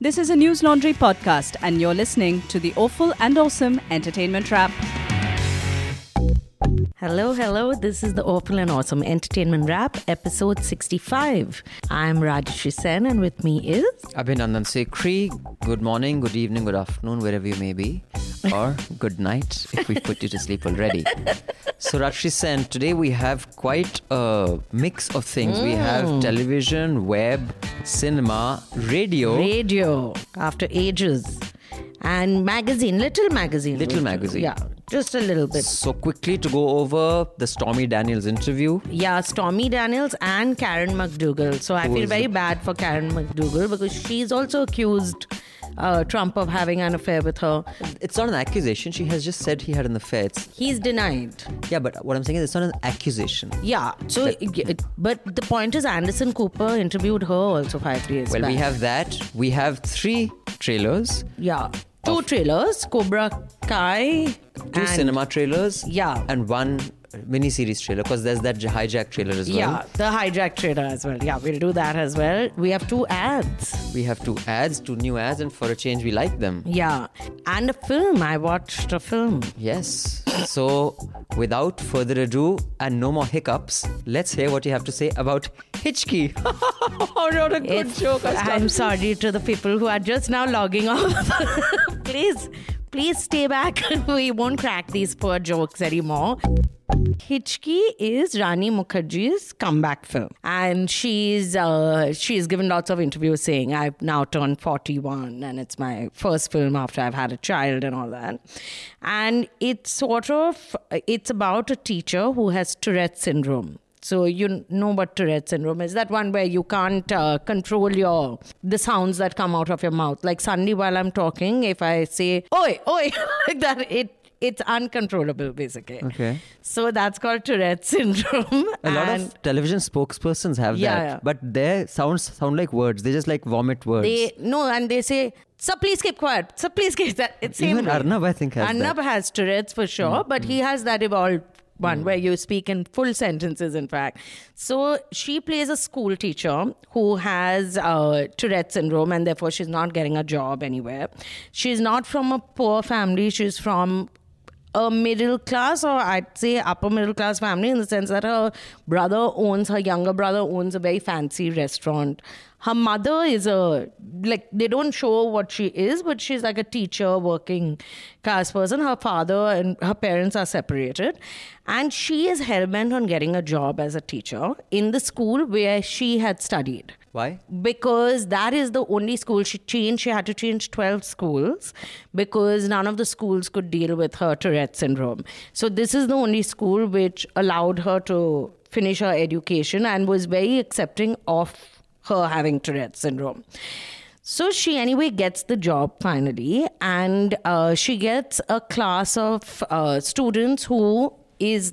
This is a Newslaundry podcast, and you're listening to the Awful and Awesome Entertainment Wrap. Hello, hello. This is the Awful and Awesome Entertainment Wrap, episode 65. I'm Rajyasree Sen, and with me is. Abhinandan Sekhri, good morning, good evening, good afternoon, wherever you may be, or good night if we put you to sleep already. So, Rajyasree Sen, today we have quite a mix of things. We have hmm. television, web, cinema, radio. Radio, after ages. And magazine, little magazine. Little magazine. Yeah, just a little bit. so, quickly to go over the Stormy Daniels interview. Yeah, Stormy Daniels and Karen McDougal. So I Who feel very bad for Karen McDougal because she's also accused uh, Trump of having an affair with her. It's not an accusation, she has just said he had an affair. It's, He's denied. yeah, but what I'm saying is it's not an accusation. Yeah. So, but the point is, Anderson Cooper interviewed her also five days Well, back. we have that. We have three trailers, yeah two trailers, Cobra Kai, two and cinema trailers, Yeah. and one mini-series trailer because there's that hijack trailer as well. Yeah, the hijack trailer as well. Yeah, we'll do that as well. We have two ads. We have two ads, two new ads, and for a change, we like them. Yeah, and a film. I watched a film. Yes. So, without further ado and no more hiccups, let's hear what you have to say about Hichki. Oh, what a good It's- joke. I'm sorry to the people who are just now logging off. please, please stay back. we won't crack these poor jokes anymore. Hichki is Rani Mukherjee's comeback film, and she's uh, she's given lots of interviews saying I've now turned 41 and it's my first film after I've had a child and all that, and it's sort of it's about a teacher who has Tourette syndrome. So you know what Tourette syndrome is? That one where you can't uh, control your the sounds that come out of your mouth. Like suddenly while I'm talking, if I say "oi, oi," like that, it it's uncontrollable basically. Okay. So that's called Tourette syndrome. A lot of television spokespersons have Yeah, that, yeah. but their sounds sound like words. They just like vomit words. they no, and they say, "Sir, please keep quiet. Sir, please keep that." It's same Even. Arnab, I think, has Arnab that. Mm, has Tourette's for sure, but he has that evolved one where you speak in full sentences, in fact. So she plays a school teacher who has uh, Tourette syndrome and therefore she's not getting a job anywhere. She's not from a poor family, she's from a middle class or I'd say upper middle class family in the sense that her brother owns, her younger brother owns a very fancy restaurant. Her mother is a, like, they don't show what she is, but she's like a teacher, working class person. Her father and her parents are separated. And she is hell bent on getting a job as a teacher in the school where she had studied Why? because that is the only school she changed. She had to change 12 schools because none of the schools could deal with her Tourette syndrome. So, this is the only school which allowed her to finish her education and was very accepting of her having Tourette syndrome. So she anyway gets the job finally, and uh, she gets a class of uh, students who is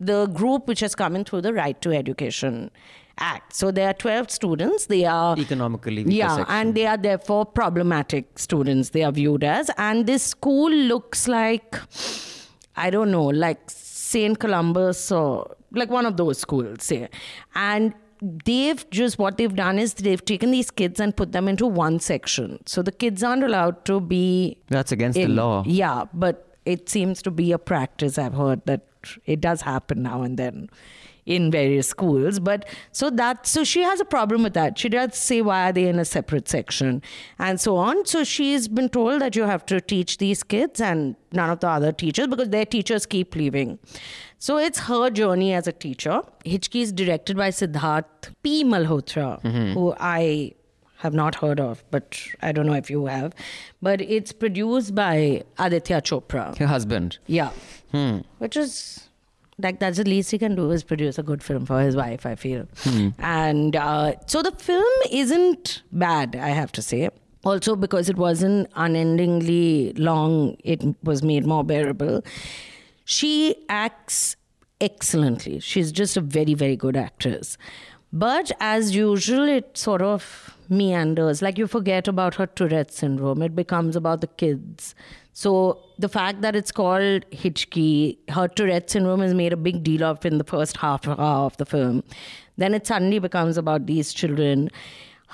the group which has come in through the Right to Education Act. So there are 12 students. They are Economically yeah, section. and they are therefore problematic students. They are viewed as, and this school looks like I don't know, like St. Columba's or like one of those schools, say. And they've just what they've done is they've taken these kids and put them into one section. So the kids aren't allowed to be That's against the law. Yeah, but it seems to be a practice I've heard that it does happen now and then in various schools. But so that so she has a problem with that. She does say why are they in a separate section and so on. So she's been told that you have to teach these kids and none of the other teachers because their teachers keep leaving. So it's her journey as a teacher. Hichki is directed by Siddharth P. Malhotra, mm-hmm. who I have not heard of, but I don't know if you have. But it's produced by Aditya Chopra. Her husband. Yeah. Hmm. Which is like that's the least he can do is produce a good film for his wife, I feel. And uh, so the film isn't bad, I have to say. Also because it wasn't unendingly long, it was made more bearable. She acts excellently. She's just a very, very good actress. But as usual, it sort of meanders. Like you forget about her Tourette syndrome. It becomes about the kids. So the fact that it's called Hichki, her Tourette syndrome is made a big deal of in the first half of the film. Then it suddenly becomes about these children.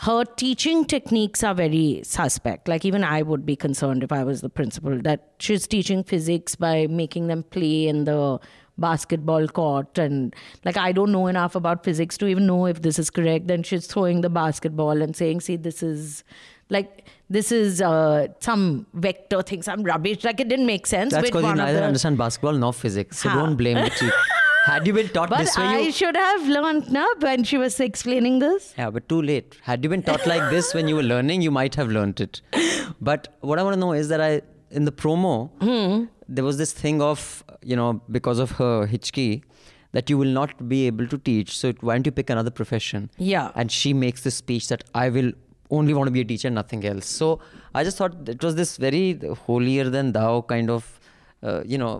her teaching techniques are very suspect. Like even I would be concerned if I was the principal that she's teaching physics by making them play in the basketball court and like I don't know enough about physics to even know if this is correct. Then she's throwing the basketball and saying, "See, this is like this is uh, some vector thing, some rubbish. Like it didn't make sense." That's because you neither the- understand basketball nor physics. So don't blame teacher. Had you been taught But this way, I you should have learned now when she was explaining this. Yeah, but too late. Had you been taught like this when you were learning, you might have learnt it. But what I want to know is that I, in the promo, Hmm. there was this thing of, you know, because of her hichki, that you will not be able to teach. So why don't you pick another profession? Yeah. And she makes this speech that I will only want to be a teacher, nothing else. So I just thought it was this very holier than thou kind of. Uh, you know,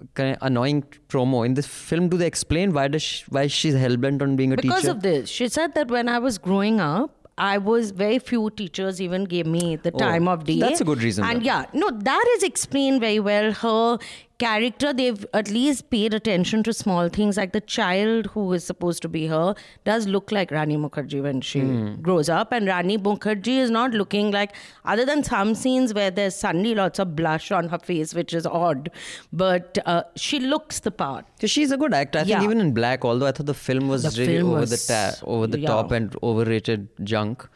uh, kind of annoying promo in this film. Do they explain why does she, why she's hell bent on being a because teacher? Because of this she said that when i was growing up I was very few teachers even gave me the Oh, time of day. that's a good reason And then. yeah, no, that is explained very well. Her character, they've at least paid attention to small things like the child who is supposed to be her does look like Rani Mukherjee when she Hmm. grows up. And Rani Mukherjee is not looking like, other than some scenes where there's suddenly lots of blush on her face, which is odd, but uh, she looks the part. So she's a good actor. I think even in Black, although I thought the film was The really film over was- the ta- over the yeah. top and overrated junk,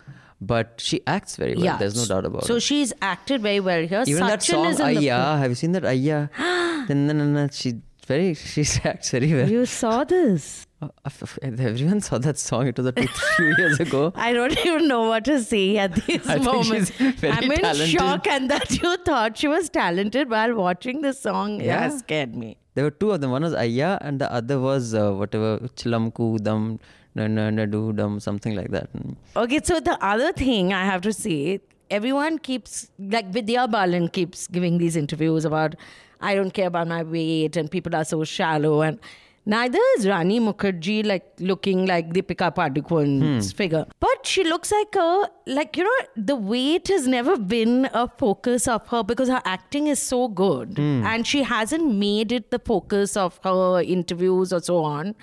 but she acts very well. There's no doubt about so it. So she's acted very well here. Even that Sachin song is Ayya, have you seen that Ayya? She very she acts very well. You saw this. Uh, f- Everyone saw that song. It was a two, few years ago. I don't even know what to say at this I moment. she's I'm in talented. shock, and that you thought she was talented while watching the song Yeah. has scared me. There were two of them. One was Ayya, and the other was uh, whatever Chilamku Dam, na na na do dum, something like that. Mm. Okay, so the other thing I have to say, everyone keeps like Vidya Balan keeps giving these interviews about I don't care about my weight and people are so shallow and neither is Rani Mukherjee like looking like Deepika Padukone's figure. But she looks like a like you know the weight has never been a focus of her because her acting is so good and she hasn't made it the focus of her interviews or so on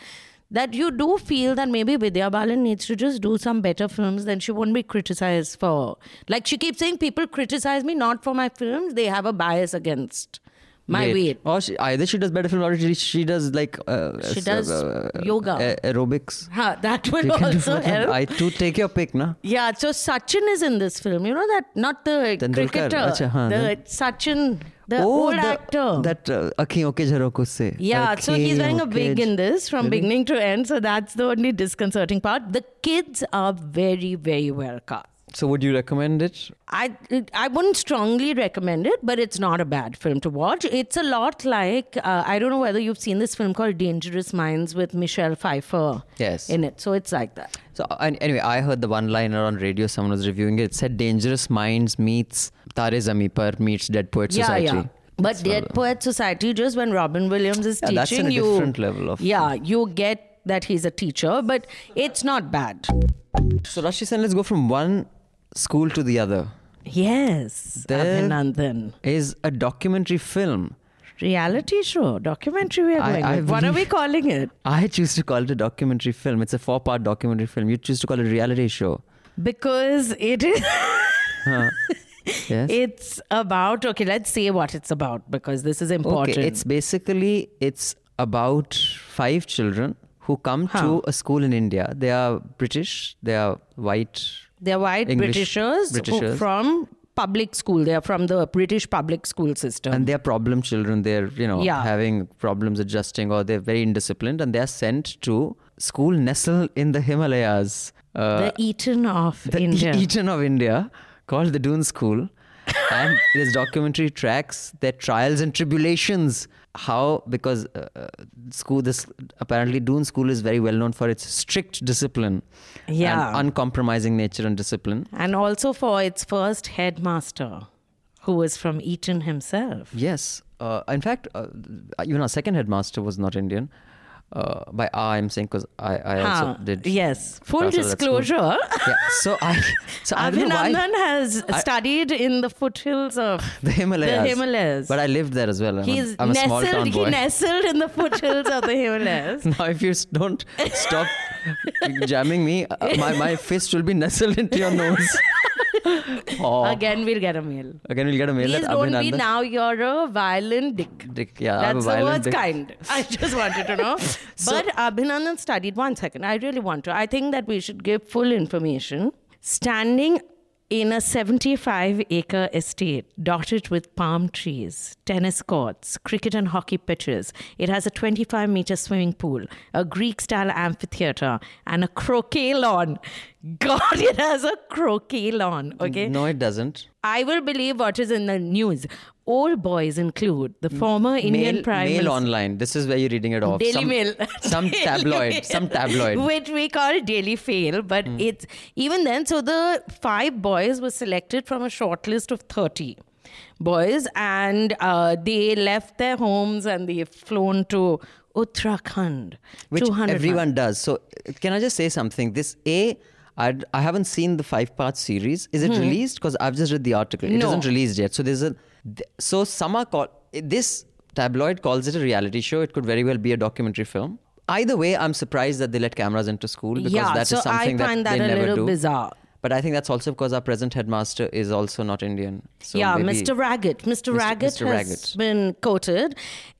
that you do feel that maybe Vidya Balan needs to just do some better films, then she won't be criticized for. Like she keeps saying, people criticize me not for my films, they have a bias against my weight. Or she, either she does better film or she, she does like uh, She does uh, yoga. a- aerobics. Huh, that will also help. I too take your pick, na. yeah, so Sachin is in this film. You know that? Not the Tendulkar. cricketer. Acha, huh, the Sachin, the old Oh, the, actor. That uh, Akhiyon ke jharoko se. Yeah, so he's wearing a wig in this from Really? beginning to end. So that's the only disconcerting part. The kids are very, very well cast. So would you recommend it? I I wouldn't strongly recommend it, but it's not a bad film to watch. It's a lot like uh, I don't know whether you've seen this film called Dangerous Minds with Michelle Pfeiffer Yes. in it. So it's like that. So anyway, I heard the one liner on radio. Someone was reviewing it. It said "Dangerous Minds meets Tare Par meets Dead Poet Yeah, Society." yeah. But Dead Poet Society, just when Robin Williams is Yeah, that's teaching a you, different level of- yeah, you get that he's a teacher, but it's not bad. So Rashi Sen, let's go from one school to the other. Yes, There- Abhinandan. Is a documentary film. Reality show, documentary. We are I- going I with. What are we believe- calling it? I choose to call it a documentary film. It's a four-part documentary film. You choose to call it a reality show. Because it is. Yes. It's about okay. Let's say what it's about because this is important. Okay, it's basically it's about five children who come Huh. to a school in India. They are British. They are white. They're white English Britishers, who- Britishers. from public school. They're from the British public school system. and they're problem children they're you know Yeah. having problems adjusting or they're very indisciplined and they're sent to school nestled in the himalayas uh, the Eton of the India. Eton of India, called the Doon School. and this documentary tracks their trials and tribulations. How, because uh, uh, school, this apparently Doon School is very well known for its strict discipline Yeah. and uncompromising nature and discipline. and also for its first headmaster, who was from Eton himself. Yes. Uh, in fact, uh, even our second headmaster was not Indian. Uh, by R, I'm saying because I, I also did. Yes. Full pass out at school. disclosure. Yeah. So I, so I don't know why Abhinandan has I- studied in the foothills of the Himalayas. the Himalayas. But I lived there as well. I'm, He's a, I'm a small nestled. town He nestled in the foothills of the Himalayas. now, if you don't stop jamming me, uh, my, my fist will be nestled into your nose. Oh. Again, we'll get a mail. Again, we'll get a mail Please that don't be now. You're a violent dick. Dick, yeah, That's the worst dick. kind. I just wanted to know. but Abhinandan studied one second. I really want to. I think that we should give full information. Standing in a 75 acre estate dotted with palm trees, tennis courts, cricket and hockey pitches, it has a 25 meter swimming pool, a Greek style amphitheater, and a croquet lawn. God, it has a croquet lawn. Okay. No, it doesn't. I will believe what is in the news. Old boys include the former Indian mail, Prime mail online. This is where you're reading it off. Daily some, Mail. Some tabloid. Mail. Some tabloid. Which we call Daily Fail, but Hmm. it's even then. So the five boys were selected from a short list of 30 boys, and uh, they left their homes and they've flown to Uttarakhand. Which 200 everyone does. So, can I just say something? This A, I'd, I haven't seen the five part series. Is it released? Because I've just read the article. It Hmm. No. isn't released yet. So, there's a. So, some are called. This tabloid calls it a reality show. It could very well be a documentary film. Either way, I'm surprised that they let cameras into school because Yeah, that is so I something find that, that they a never little do. bizarre. But I think that's also because our present headmaster is also not Indian. So yeah, Mr. Raggett. Mr. Mr. Raggett Mr. has Raggett. been quoted.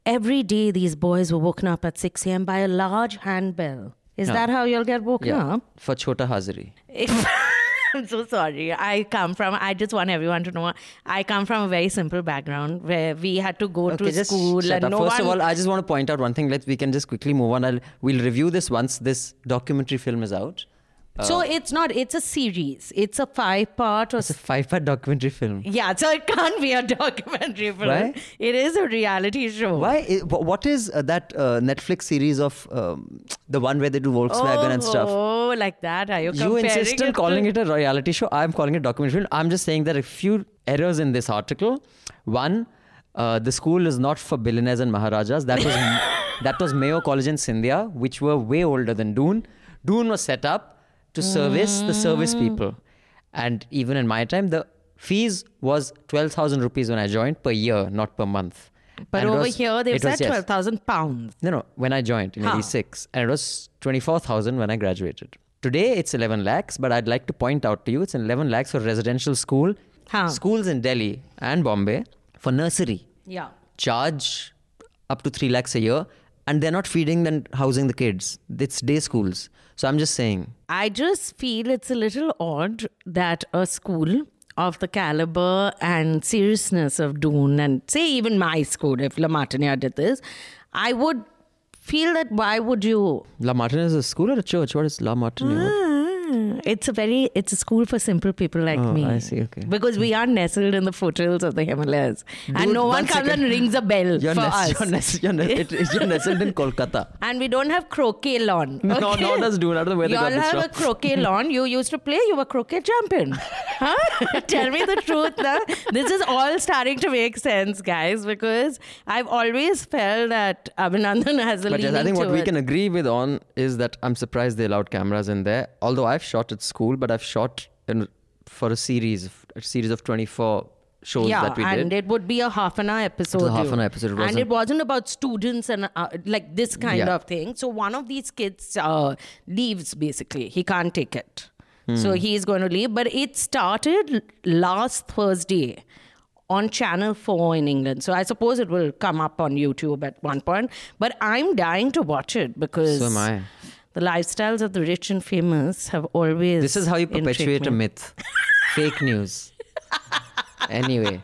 Every day, these boys were woken up at 6 a.m. by a large handbell. Is that how you'll get woken Yeah, up? for Chota Hazari. I'm so sorry. I come from, I just want everyone to know, I come from a very simple background where we had to go to just school shut and up. no First of all, I just want to point out one thing. Let's, we can just quickly move on. I'll we'll review this once this documentary film is out. So it's not, it's a series. It's a five part or It's a five-part documentary film. Yeah, so it can't be a documentary film. Why? It is a reality show. Why? What is uh, that uh, Netflix series of um, the one where they do Volkswagen and stuff? Oh, like that? Are you You comparing insist on calling to- it a reality show. I'm calling it documentary film. I'm just saying that a few errors in this article. One, uh, the school is not for billionaires and maharajas. That was that was Mayo College in Scindia, which were way older than Doon. Doon was set up to service the service Mm. people, and even in my time, the fees was twelve thousand rupees when I joined per year, not per month. But And over was- here, they've was, said yes. 12,000 pounds. No, no. When I joined in Huh. '86, and it was twenty-four thousand when I graduated. Today it's eleven lakhs, but I'd like to point out to you it's 11 lakhs for residential school. Huh. Schools in Delhi and Bombay for nursery Yeah. charge up to three lakhs a year, and they're not feeding and housing the kids. It's day schools. So I'm just saying. I just feel it's a little odd that a school of the caliber and seriousness of Doon and say even my school, if La Martiniere did this, I would feel that why would you? La Martiniere is a school or a church? What is La Martiniere? Ah, Hmm. It's a very it's a school for simple people like Oh, me. I see, okay. Because we are nestled in the foothills of the Himalayas, and no one one comes and rings a bell You're, for nest- us. you're, nest- you're, nest- it- you're nestled in Kolkata. and we don't have croquet lawn. No, okay? no, does do. I don't the they Y'all have a croquet lawn. You used to play. You were croquet champion. Huh? Tell me the truth. Now. This is all starting to make sense, guys, because I've always felt that Abhinandan has a But yes, I think what to we can agree with on is that I'm surprised they allowed cameras in there. Although I've shot at school, but I've shot in, for a series, a series of 24 shows yeah, that we did. and it would be a half an hour episode. a half an hour episode, it and it wasn't about students and uh, like this kind Yeah. of thing. So one of these kids uh, leaves basically. He can't take it. Hmm. So he's going to leave. But it started last Thursday on Channel 4 in England. So I suppose it will come up on YouTube at one point. But I'm dying to watch it because So am I. the lifestyles of the rich and famous have always. This is how you perpetuate a myth. Fake news. Anyway,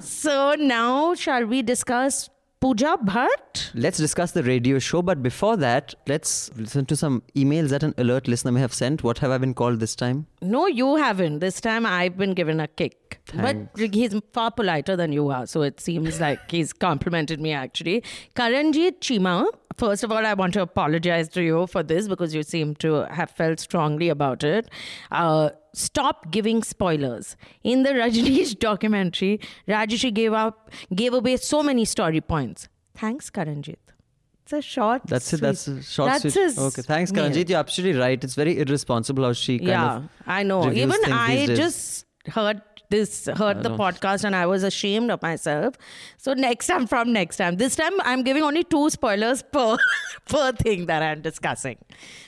So now, shall we discuss Pooja Bhatt? let's discuss the radio show. But before that, let's listen to some emails that an alert listener may have sent. What have I been called this time? No, you haven't. This time I've been given a kick. But he's far politer than you are. So it seems like he's complimented me actually. Karanjit Chima, first of all, I want to apologize to you for this because you seem to have felt strongly about it. Uh, stop giving spoilers. In the Rajneesh documentary, Rajyasree gave up gave away so many story points. Thanks, Karanjit. It's a short. That's it. That's a short That's his Okay, thanks, meal. Karanjit. You're absolutely right. It's very irresponsible how she kind yeah, of. I know. Even I just heard this, heard the podcast, and I was ashamed of myself. So next time, from next time, this time I'm giving only two spoilers per per thing that I'm discussing.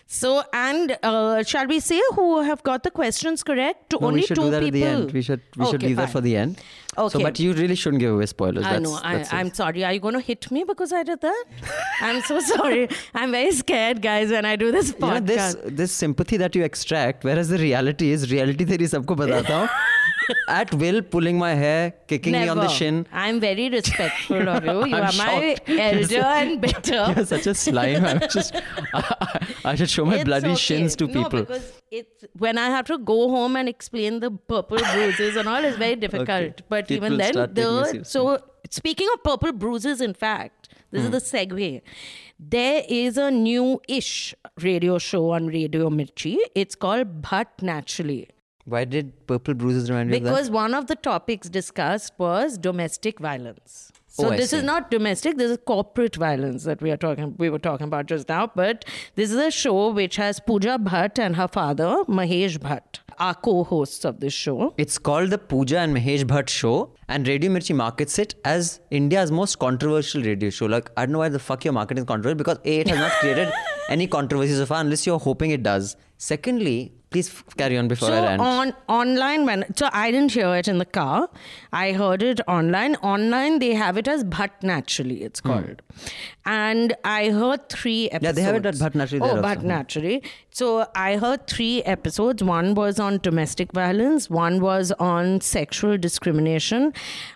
So and uh, shall we say who have got the questions correct? To No, only we should two do that people. at the end. We should we should Okay, leave that for the end. Okay. So, but you really shouldn't give away spoilers. I that's, know. That's I, am sorry. Are you going to hit me because I did that? I'm so sorry. I'm very scared, guys, when I do this podcast. You know, this, this sympathy that you extract, whereas the reality is, reality theory sabko batata At will, pulling my hair, kicking Never. me on the shin. I'm very respectful of you. You I'm are shocked. my elder and better. You're such a slime. I'm just, I, I should show my it's bloody okay. shins to people. Because it's when I have to go home and explain the purple bruises and all, it's very difficult. Okay. But People even then, start taking you the so speaking of purple bruises, in fact, this Hmm. is the segue. There is a new-ish radio show on Radio Mirchi. It's called Bhatt Naturally. Why did purple bruises remind you of that? Because one of the topics discussed was domestic violence. So Oh, this is not domestic. This is corporate violence that we are talking. We were talking about just now. But this is a show which has Pooja Bhatt and her father Mahesh Bhatt, are co-hosts of this show. It's called the Pooja and Mahesh Bhatt show, and Radio Mirchi markets it as India's most controversial radio show. Like, I don't know why the fuck you're marketing controversial because A, it has not created any controversy so far unless you're hoping it does. Secondly, please carry on before so I rant. on online when so I didn't hear it in the car. I heard it online. Online they have it as Bhatt Naturally. It's called, and I heard three episodes. Hmm. Yeah, they have it at Bhatt Naturally Oh, also. Naturally. So I heard three episodes. One was on domestic violence. One was on sexual discrimination,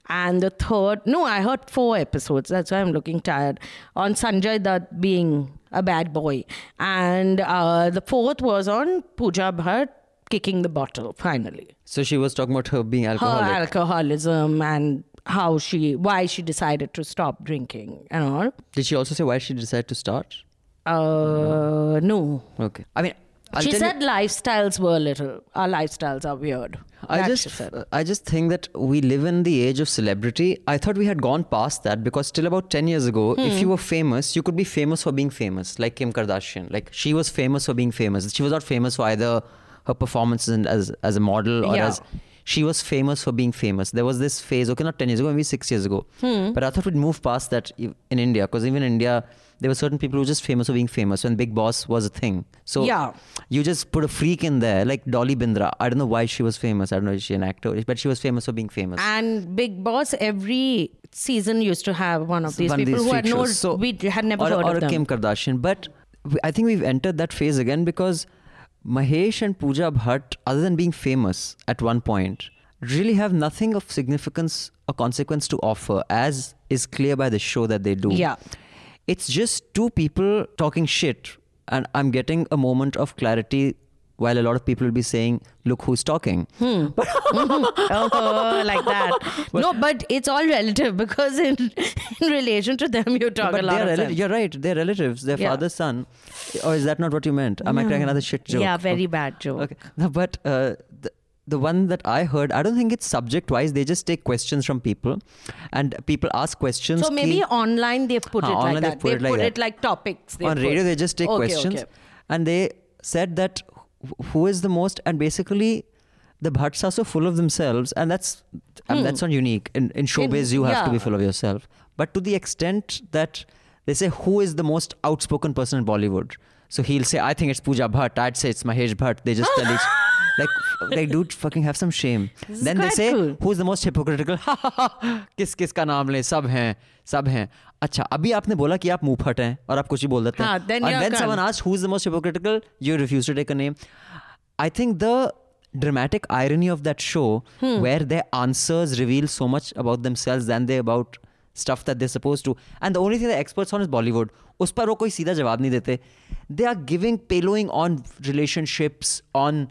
and the third. No, I heard four episodes. That's why I'm looking tired. On Sanjay Dutt being a bad boy, and uh, the fourth was on Pooja Bhatt kicking the bottle. Finally, So she was talking about her being alcoholic. her alcoholic. alcoholism and how she, why she decided to stop drinking and all. Did she also say why she decided to start? Uh, no. Okay. I mean, I'll she tell you- said lifestyles were a little. Our lifestyles are weird. I That just. I just think that we live in the age of celebrity. I thought we had gone past that because till about ten years ago, Hmm. if you were famous, you could be famous for being famous, like Kim Kardashian. Like she was famous for being famous. She was not famous for either her performances and as as a model or Yeah. as she was famous for being famous. There was this phase, okay, not ten years ago, maybe six years ago. Hmm. But I thought we'd move past that in India because even in India. There were certain people who were just famous for being famous when Bigg Boss was a thing. So Yeah. you just put a freak in there, like Dolly Bindra. I don't know why she was famous. I don't know if she's an actor, but she was famous for being famous. And Bigg Boss every season used to have one of these One of people these who had no. So- we had never or, heard or of them. Kim Kardashian. But I think we've entered that phase again because Mahesh and Pooja Bhatt, other than being famous at one point, really have nothing of significance or consequence to offer, as is clear by the show that they do. Yeah. It's just two people talking shit, and I'm getting a moment of clarity while a lot of people will be saying, Look who's talking. oh, like that. no, but it's all relative because in in relation to them, you talk but a lot they're sense. You're right. They're relatives. Their Yeah. father's son. Or is that not what you meant? Am I cracking another shit joke? Yeah, very bad joke. Okay. No, but uh, the, one that I heard, I don't think it's subject wise. They just take questions from people, and people ask questions. So maybe ki- online they put it like they that. put they it put it like topics. They on put. radio they just take Okay, questions, okay. and they said that who is the most, and basically. The Bhatts are so full of themselves, and that's um, that's not unique. In, in showbiz, you have to be Hmm. full of yourself. But to the extent that they say, who is the most outspoken person in Bollywood? So he'll say, I think it's Pooja Bhatt. I'd say it's Mahesh Bhatt. They just tell each, like, like, dude, fucking have some shame. is then they say, cool. who's the most hypocritical? किस किस का नाम ले सब हैं सब हैं अच्छा अभी आपने बोला कि आप मुँह फट हैं और आप कुछ ही बोल देते हैं हाँ, you're when gone. someone asks who's the most hypocritical you refuse to take a name I think the dramatic irony of that show Hmm. where their answers reveal so much about themselves than they about stuff that they're supposed to and the only thing they're experts on is Bollywood उस पर वो कोई सीधा जवाब नहीं देते they are giving pillowing on relationships on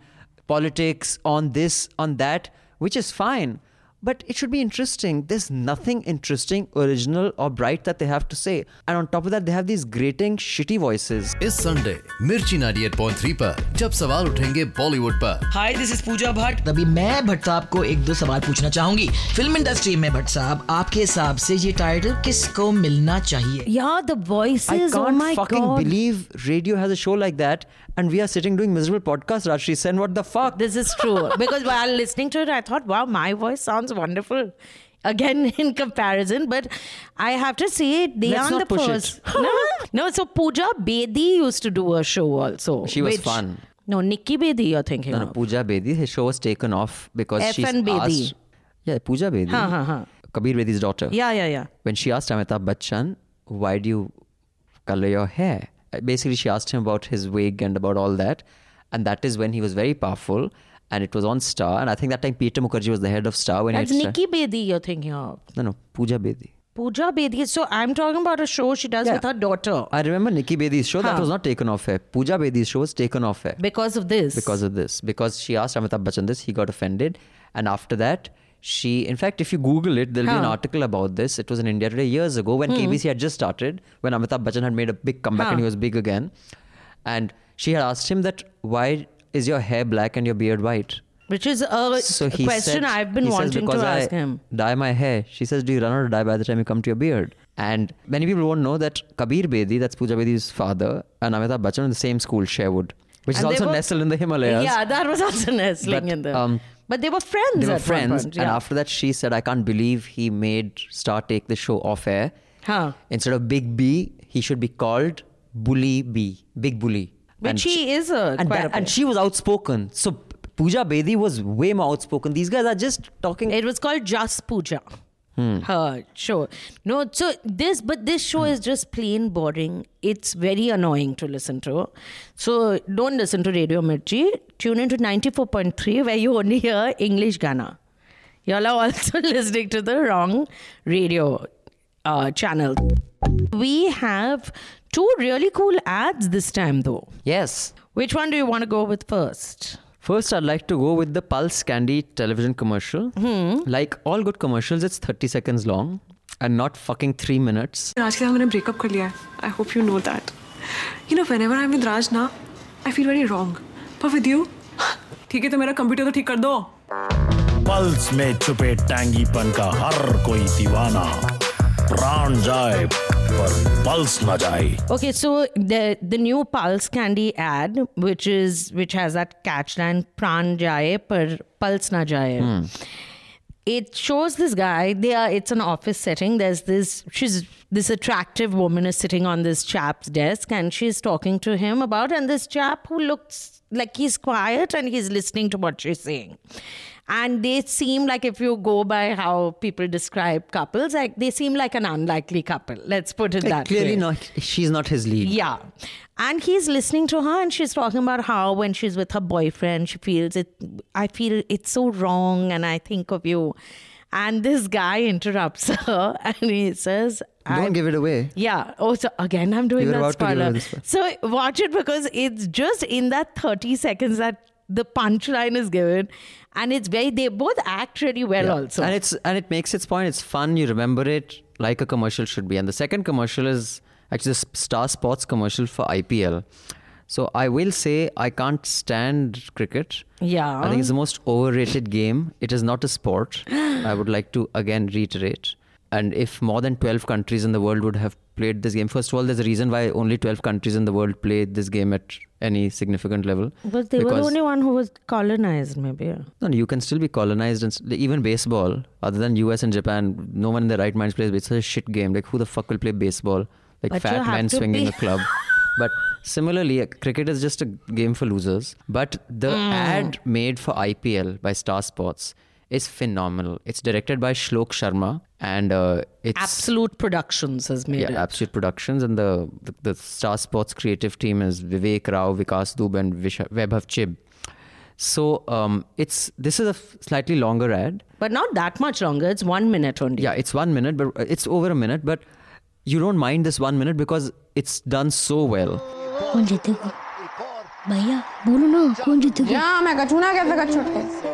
politics on this on that which is fine but it should be interesting. There's nothing interesting, original, or bright that they have to say. And on top of that, they have these grating, shitty voices. इस Sunday मिर्ची 98.3 पर जब सवाल उठेंगे बॉलीवुड पर hi this is Pooja Bhatt तभी मैं भट्ट साहब को एक दो सवाल पूछना चाहूंगी फिल्म इंडस्ट्री में भट्ट साहब आपके हिसाब से ये टाइटल किसको मिलना चाहिए Yeah, the I voices. can't oh my fucking god. believe radio has a show like that, and we are sitting doing miserable podcast. Rashri Sen, what the fuck? This is true. because while listening to it, I thought, wow, my voice sounds wonderful. Again, in comparison, but I have to say, they Let's aren't the first. no, no, so Pooja Bedi used to do a show also. She was which- fun. No, Nikki Bedi, you're thinking No, no, of. Pooja Bedi, his show was taken off because F she's and Bedi. asked. Yeah, Pooja Bedi. Ha, ha, ha. Kabir Bedi's daughter. Yeah, yeah, yeah. When she asked Amitabh Bachchan, why do you color your hair? Basically, she asked him about his wig and about all that. And that is when he was very powerful. And it was on Star. And I think that time Peter Mukerjea was the head of Star when That's Nikki Bedi you're thinking of. No, no, Pooja Bedi. Pooja Bedi. So I'm talking about a show she does Yeah. with her daughter. I remember Nikki Bedi's show. That was not taken off air. Pooja Bedi's show was taken off air. because of this. because of this. Because she asked Amitabh Bachchan this, he got offended, and after that, she, in fact, if you Google it, there'll be an article about this. It was in India Today years ago when KBC had just started, when Amitabh Bachchan had made a big comeback and he was big again, and she had asked him that why is your hair black and your beard white? Which is a So question said, I've been he says, wanting to ask I him. Dye my hair. She says, do you run out or dye by the time you come to your beard? And many people won't know that Kabir Bedi, that's Pooja Bedi's father, and Amitabh Bachchan in the same school, Sherwood, which And is also were- nestled in the Himalayas. Yeah, that was also nestling But, in there. um, but they were friends. They were friends, point, and after that, she said, "I can't believe he made Star take the show off air. Huh. Instead of Big B, he should be called Bully B, Big Bully." Which And he is a and, quite that- a and she was outspoken. So Pooja Bedi was way more outspoken. These guys are just talking. It was called Just Puja. Hmm. Her show. No, so this, but this show is just plain boring. It's very annoying to listen to. So don't listen to Radio Mirchi. Tune into 94.3 where you only hear English Ghana. Y'all are also listening to the wrong radio uh, channel. We have two really cool ads this time though. yes. Which one do you want to go with first? First, I'd like to go with the Pulse Candy television commercial. Hmm. Like all good commercials, it's 30 seconds long and not fucking three minutes. राज के साथ मैंने breakup कर लिया है I hope you know that you know when ever I with राज ना I feel very wrong पर with you ठीक है तो मेरा कंप्यूटर तो ठीक कर दो पल्स में छुपे टैंगीपन का हर कोई दीवाना प्राण जाए पर पल्स न जाए Okay, so the the new Pulse Candy ad, which is which has that catchline "Pran jaye par pulse na jaye." It shows this guy. They are. It's an office setting. There's this. She's this attractive woman is sitting on this chap's desk, and she's talking to him about. And this chap who looks like he's quiet and he's listening to what she's saying. And they seem like if you go by how people describe couples, like they seem like an unlikely couple. Let's put it Like, that clearly way. not. She's not his lead. Yeah. And he's listening to her and she's talking about how when she's with her boyfriend, she feels it, I feel it's so wrong and I think of you. And this guy interrupts her and he says, Don't give it away. yeah. Oh, so again, I'm doing You were that about to give spoiler. away the spoiler. So watch it because it's just in that 30 seconds that the punchline is given. And it's very, they both act really well Yeah. also. And it's and it makes its point. It's fun. You remember it like a commercial should be. And the second commercial is actually the Star Sports commercial for IPL. So I will say I can't stand cricket. Yeah. I think it's the most overrated game. It is not a sport. I would like to again reiterate. And if more than 12 countries in the world would have played this game, first of all, there's a reason why only 12 countries in the world played this game at any significant level. but they were the only one who was colonized, maybe. yeah. no, you can still be colonized and even baseball. Other than US and Japan, no one in their right mind plays. It's a shit game. Like who the fuck will play baseball? Like But fat men swinging be- a club. But similarly, uh, cricket is just a game for losers. But the Hmm. ad made for IPL by Star Sports is phenomenal. It's directed by Shlok Sharma and uh, it's Absolute Productions has made yeah, it. Absolute Productions, and the, the the Star Sports creative team is Vivek Rao, Vikas Dub, and Vish- Vaibhav Chib. So um, it's this is a f- slightly longer ad. But not that much longer. It's one minute only. Yeah, it's one minute, but uh, it's over a minute. But you don't mind this one minute because it's done so well. कौन जीतेगा भैया बोलो ना कौन जीतेगा यहाँ मैं कछू ना कैसे कछुट के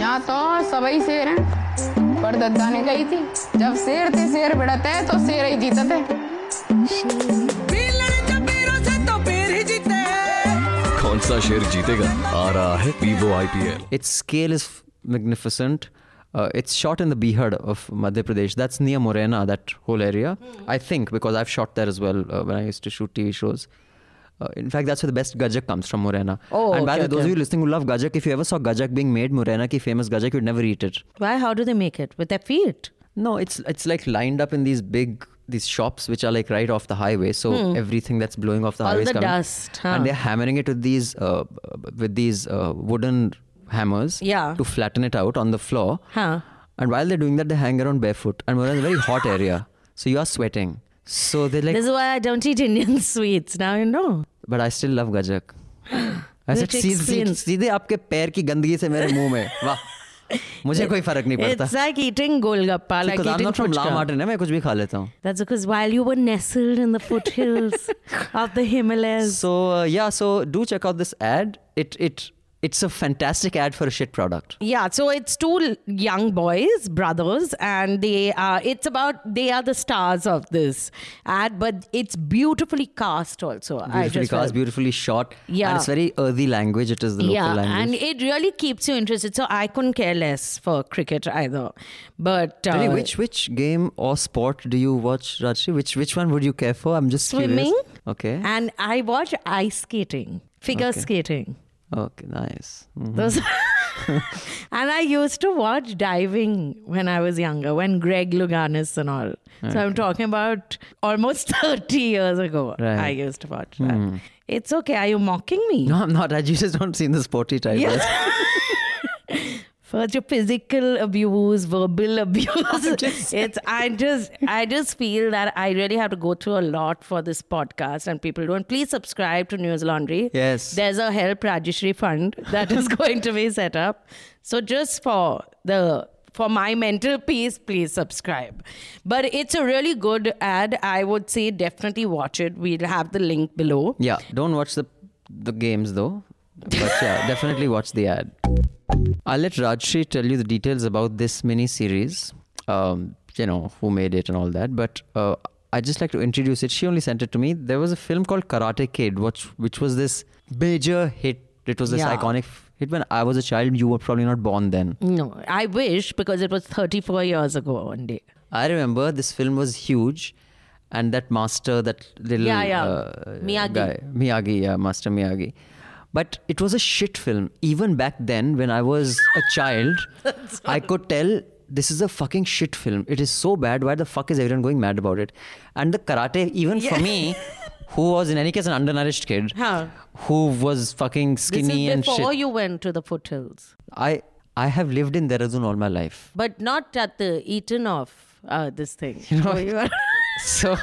यहाँ तो सबई शेर हैं पर दद्दाने गई थी जब शेर थे शेर भिड़ते तो शेर ही जीतते कौन सा शेर जीतेगा आ रहा है Vivo IPL Its scale is magnificent. Uh, it's shot in the Bihar of Madhya Pradesh. That's near Morena, that whole area. I think because I've shot there as well uh, when I used to shoot TV shows. Uh, in fact, that's where the best gajak comes from Morena. Oh, and by the way, those of you listening who love gajak, if you ever saw gajak being made, Morena ki famous gajak, you'd never eat it. Why? How do they make it? With their feet? No, it's it's like lined up in these big these shops which are like right off the highway. So everything that's blowing off the Hmm. Highway is coming. dust, huh. and they're hammering it with these uh, with these uh, wooden hammers Yeah. to flatten it out on the floor. Huh. And while they're doing that, they hang around barefoot. And we're in a very hot area, so you are sweating. So they're like, this is why I don't eat Indian sweets. Now you know. but I still love gajak. I said, Which "सीध- सीध- explains- सीधे आपके पैर की गंदगी से मेरे मुंह में वाह मुझे कोई फर्क नहीं पड़ता It's like eating golgappa, like Because I'm eating not from La puchka. Martin, है, मैं कुछ भी खा लेता हूँ That's because while you were nestled in the foothills of the Himalayas. So uh, yeah, so do check out this ad. It it it's a fantastic ad for a shit product. Yeah, so it's two young boys, brothers, and they are. It's about they are the stars of this ad, but it's beautifully cast also. I Beautifully just cast, felt. beautifully shot. Yeah. and it's very earthy language. It is the local yeah, language. and it really keeps you interested. So I couldn't care less for cricket either. But uh, which which game or sport do you watch, Rajshri? Which which one would you care for? I'm just swimming, Curious. Okay. and I watch ice skating, figure Okay. skating. Okay. Nice. Mhm. Those and I used to watch diving when I was younger, when Greg Louganis and all. So I'm talking about almost 30 years ago. Right. I used to watch that. It's okay. Are you mocking me? No, I'm not. I just don't seem the sporty type. Yeah. First your physical abuse, verbal abuse. it's I just I just feel that I really have to go through a lot for this podcast and people don't. Please subscribe to Newslaundry. Yes. There's a help Rajeshri fund that is going to be set up. So just for the for my mental peace, please subscribe. But it's a really good ad. I would say definitely watch it. We'll have the link below. yeah. Don't watch the the games though. But yeah, definitely watch the ad. I'll let Rajshri tell you the details about this mini series. Um, you know who made it and all that. But uh, I just like to introduce it. She only sent it to me. There was a film called Karate Kid, which which was this major hit. It was this Yeah. iconic hit when I was a child. You were probably not born then. No, I wish because it was 34 years ago one day. I remember this film was huge, and that master, that little Yeah, yeah. Uh, Miyagi. guy, Miyagi, yeah, Master Miyagi. But it was a shit film. Even back then, when I was a child, I could tell this is a fucking shit film. It is so bad. Why the fuck is everyone going mad about it? And the karate, even for me, who was in any case an undernourished kid, Huh. who was fucking This skinny is and before shit. you went to the foothills, I I have lived in Dehradun all my life. but not at the Eton of uh, this thing. You know- So,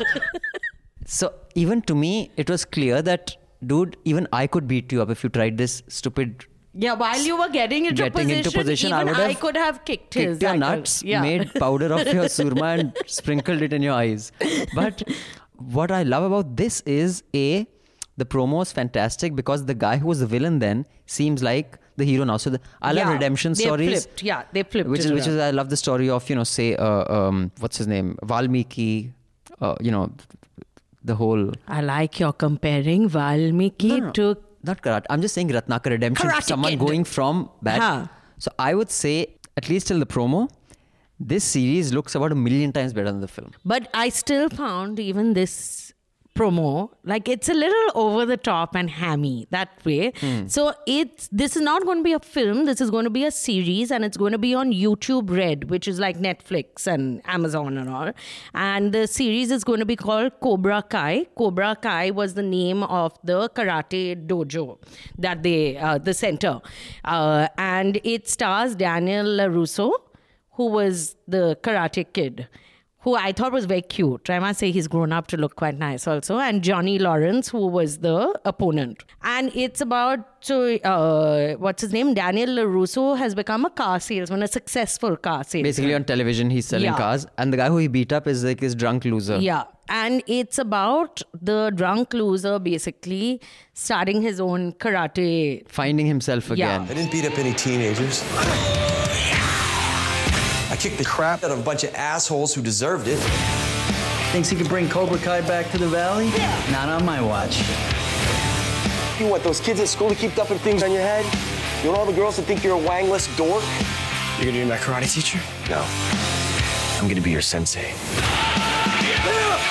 so even to me, it was clear that, dude, even I could beat you up if you tried this stupid. yeah, while you were getting into Getting position, into position, I would have could have kicked, his Kicked your ankle. nuts, Yeah. made powder of your surma, and sprinkled it in your eyes. But what I love about this is a the promo is fantastic because the guy who was the villain then seems like the hero now. So the, I love Yeah, redemption they stories. flipped, yeah, they flipped Which is which is. I love the story of you know say uh, um, what's his name Valmiki, uh, you know the whole I like your comparing Valmiki No, no, to not karate. I'm just saying Ratnakar redemption. Karate someone Kid. going from bad. Huh. So I would say at least till the promo, this series looks about a million times better than the film. But I still found even this promo like it's a little over the top and hammy that way. So it's this is not going to be a film. This is going to be a series, and it's going to be on YouTube Red, which is like Netflix and Amazon and all. And the series is going to be called Cobra Kai. Cobra Kai was the name of the karate dojo that they uh, the center, uh, and it stars Daniel LaRusso who was the Karate Kid, who I thought was very cute. I must say he's grown up to look quite nice also. And Johnny Lawrence, who was the opponent. And it's about, so, uh, what's his name? Daniel LaRusso has become a car salesman, a successful car salesman. Basically on television, he's selling Yeah. cars, and the guy who he beat up is like his drunk loser. Yeah. And it's about the drunk loser basically starting his own karate. Finding himself Yeah. again. I didn't beat up any teenagers. I kicked the crap out of a bunch of assholes who deserved it. Thinks he can bring Cobra Kai back to the valley? Yeah. Not on my watch. You want those kids at school to keep dumping things on your head? You want all the girls to think you're a wangless dork? You're gonna be my karate teacher? No. I'm gonna be your sensei.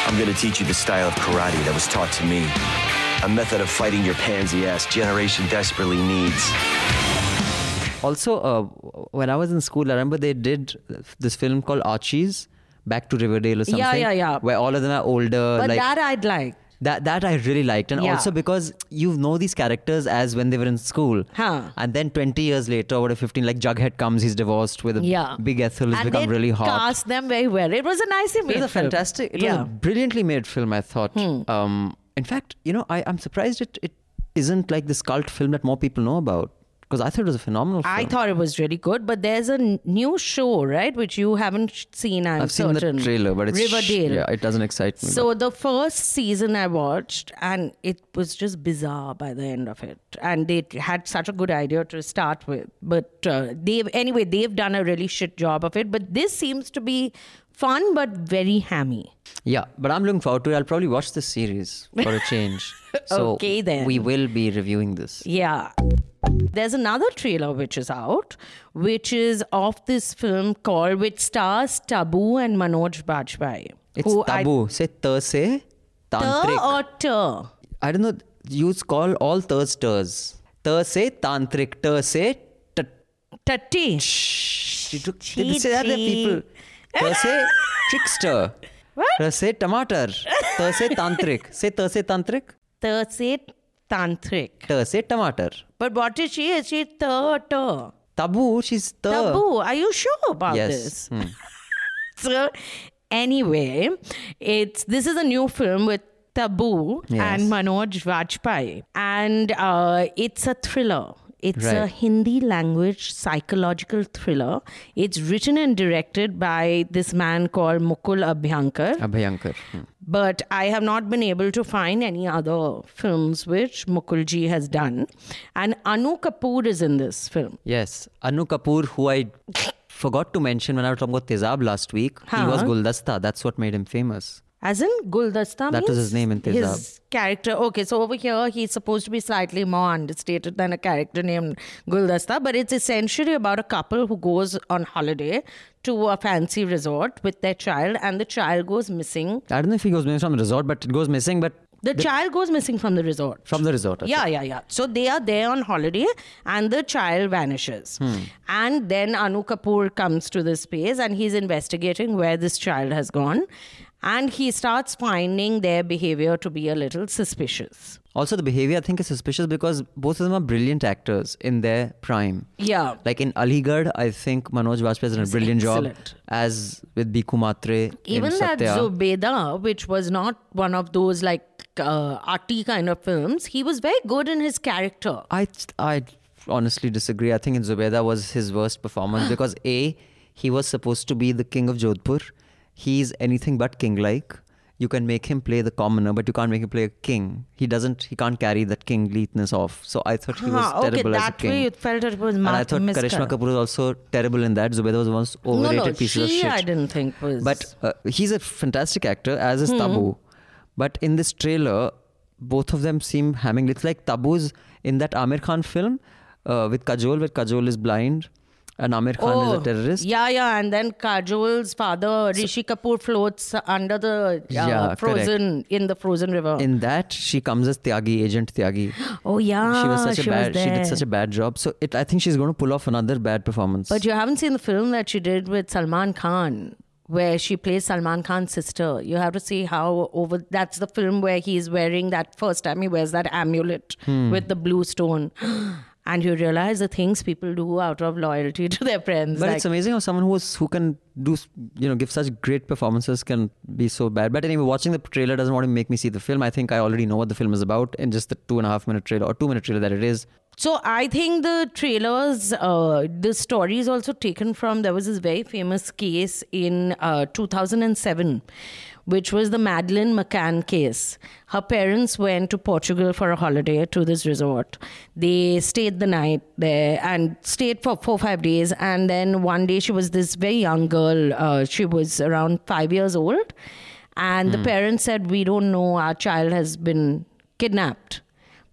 I'm gonna teach you the style of karate that was taught to me. A method of fighting your pansy ass generation desperately needs. Also, uh, when I was in school, I remember they did this film called Archies, Back to Riverdale or something. Yeah, yeah, yeah. Where all of them are older. But like, that I'd like. That that I really liked, and Yeah. also because you know these characters as when they were in school, Huh. and then 20 years later, or 15, like Jughead comes, he's divorced with a Yeah. big Ethel, has become really hot. cast them very well. It was a nicely made It was a film. fantastic, it was a brilliantly made film. I thought. Hmm. Um, in fact, you know, I, I'm surprised it it isn't like this cult film that more people know about because I thought it was a phenomenal film. I thought it was really good, but there's a n- new show, right, which you haven't seen. I'm I've seen the trailer, but it's Riverdale. yeah, it doesn't excite me. So the first season I watched, and it was just bizarre by the end of it. And they had such a good idea to start with, but uh, they've anyway they've done a really shit job of it. But this seems to be fun, but very hammy. Yeah, but I'm looking forward to it. I'll probably watch this series for a change. so Okay, then. We will be reviewing this. Yeah. There's another trailer which is out, which is of this film called, which stars Tabu and Manoj Bajpayee. It's who I-. Say ter se Ter tantric. or ter? I don't know. You call all ters ters. Ter se tantric. Ter se Tatti. She took, say that? There people. Ter se trickster. What? Ter se tomater. Ter se tantric. Say ter se tantric. Ter se tantric. Ter se tomater. But what is she? Is she ter ter? Tabu. She's ter. Taboo. Are you sure about Yes. this? Hmm. So anyway, it's this is a new film with Tabu Yes. and Manoj Vajpayee, and uh, it's a thriller. It's a Hindi language psychological thriller. It's written and directed by this man called Mukul Abhyankar. Abhayankar. Hmm. But I have not been able to find any other films which Mukulji has done. And Annu Kapoor is in this film. Yes, Annu Kapoor, who I forgot to mention when I was talking about Tezab last week, he was Huh? Guldasta. That's what made him famous. As in Guldasta That was means his name in Tezab. His character. Okay, so over here he's supposed to be slightly more understated than a character named Guldasta, but it's essentially about a couple who goes on holiday to a fancy resort with their child, and the child goes missing. I don't know if he goes missing from the resort, but it goes missing. But The, child goes missing from the resort. from the resort. Yeah, yeah, yeah. So they are there on holiday and the child vanishes. Hmm. And then Annu Kapoor comes to this space and he's investigating where this child has gone. And he starts finding their behavior to be a little suspicious. Also, the behavior I think is suspicious because both of them are brilliant actors in their prime. Yeah. Like in Aligarh, I think Manoj Vajpayee has done a brilliant excellent. job. As with Bhiku Mhatre. Even in that Satya. Zubeda, which was not one of those like uh, arty kind of films, he was very good in his character. I I honestly disagree. I think in Zubeda was his worst performance because a he was supposed to be the king of Jodhpur. He's anything but king-like. You can make him play the commoner, but you can't make him play a king. He doesn't. He can't carry that kingliness off. So I thought he was okay, terrible as a that king. way it felt it was and I thought Karishma Kapoor was also terrible in that. Zubeda was most overrated no, no, piece she of shit. I didn't think was. But uh, he's a fantastic actor, as is Hmm. Tabu. But in this trailer, both of them seem having. It's like Tabu's in that Aamir Khan film uh, with Kajol, where Kajol is blind and Aamir Khan is a terrorist. Oh, Yeah, yeah, and then Kajol's father Rishi Kapoor floats under the uh, Yeah, frozen in the frozen river. In that, she comes as Tyagi, Agent Tyagi. oh yeah, she was such a bad. she did such a bad job. So it, I think she's going to pull off another bad performance. But you haven't seen the film that she did with Salman Khan, where she plays Salman Khan's sister. You have to see how over. That's the film where he's wearing that first time he wears that amulet Hmm. with the blue stone. And you realize the things people do out of loyalty to their friends. But like, it's amazing how someone who is who can do you know give such great performances can be so bad. But anyway, watching the trailer doesn't want to make me see the film. I think I already know what the film is about in just the two and a half minute trailer or two minute trailer that it is. So I think the trailers, uh, the story is also taken from. There was this very famous case in uh, 2007 which was the Madeleine McCann case. Her parents went to Portugal for a holiday to this resort. They stayed the night there and stayed for four or five days. And then one day she was this very young girl. Uh, she was around five years old, and the Hmm. parents said, "We don't know. Our child has been kidnapped."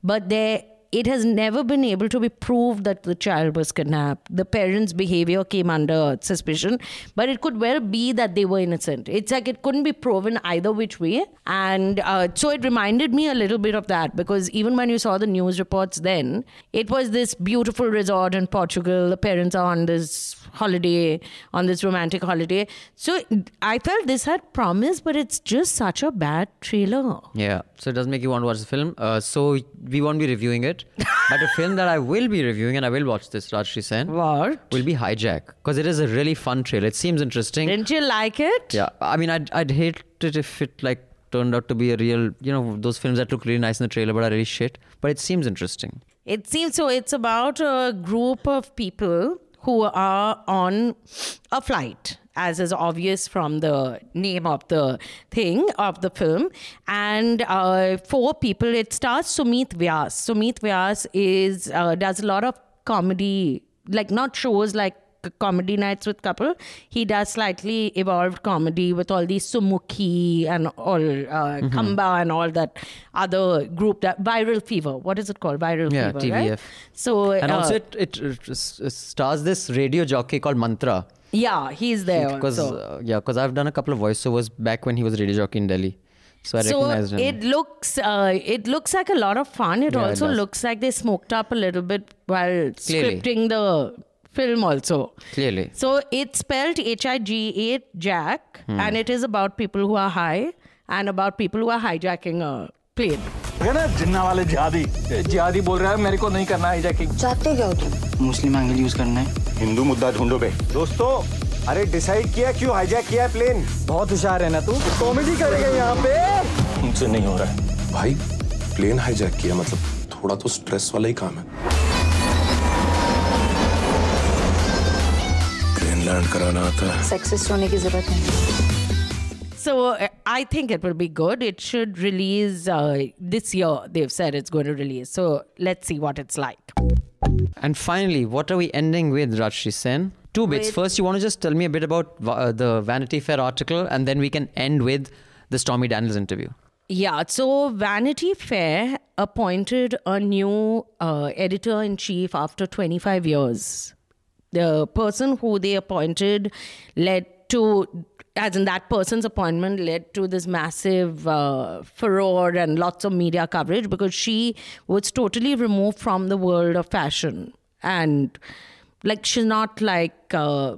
But they it has never been able to be proved that the child was kidnapped. The parents' behavior came under suspicion, but it could well be that they were innocent. It's like it couldn't be proven either which way. And uh, so it reminded me a little bit of that because even when you saw the news reports then, it was this beautiful resort in Portugal. The parents are on this holiday, on this romantic holiday. So I felt this had promise, but it's just such a bad trailer. Yeah, so it does make you want to watch the film. Uh, so we won't be reviewing it, but a film that I will be reviewing and I will watch this, Rajshri Sen. What? Will be Hijack because it is a really fun trailer. It seems interesting. Didn't you like it? Yeah, I mean, I'd I'd hate it if it like turned out to be a real, you know, those films that look really nice in the trailer but are really shit. But it seems interesting. It seems so. It's about a group of people who are on a flight, as is obvious from the name of the thing of the film. And uh, four people. It stars Sumit Vyas. Sumit Vyas is uh, does a lot of comedy, like not shows like comedy nights with couple he does slightly evolved comedy with all these sumukhi and all uh, Mhm. kamba and all that other group that viral fever what is it called viral Yeah, fever TVF. right? so and uh, also, it, it, it stars this radio jockey called Mantra. yeah he's there Because uh, yeah, because I've done a couple of voiceovers back when he was radio jockey in Delhi, so I so recognized him. it looks uh, it looks like a lot of fun it Yeah, also does. looks like they smoked up a little bit while Clearly. scripting the film also. Clearly. So it's spelled H I G A Jack, Hmm. and it is about people who are high and about people who are hijacking a plane. है ना? जिन्ना वाले जिहादी। जिहादी बोल रहा है मेरे को नहीं करना हाईजैकिंग चाहते क्या हो तुम? मुस्लिम एंगल यूज़ करना है। हिंदू मुद्दा ढूंढो बे। दोस्तों अरे डिसाइड किया क्यों हाईजैक किया है प्लेन बहुत होशियार है ना तू? कॉमेडी करेगा यहाँ पे। मुझसे नहीं हो रहा है। भाई प्लेन हाईजैक किया मतलब थोड़ा तो स्ट्रेस वाला ही काम है। प्लेन लैंड कराना आता है सेक्सिस्ट होने की जरूरत नहीं So uh, I think it will be good. It should release uh, this year. They've said it's going to release. So let's see what it's like. And finally, what are we ending with, Rajshri Sen? Two bits. With- First, you want to just tell me a bit about uh, the Vanity Fair article, and then we can end with the Stormy Daniels interview. Yeah, so Vanity Fair appointed a new uh, editor in chief after 25 years. The person who they appointed led to, as in that person's appointment, led to this massive uh, furore and lots of media coverage because she was totally removed from the world of fashion. And like, she's not like. Uh,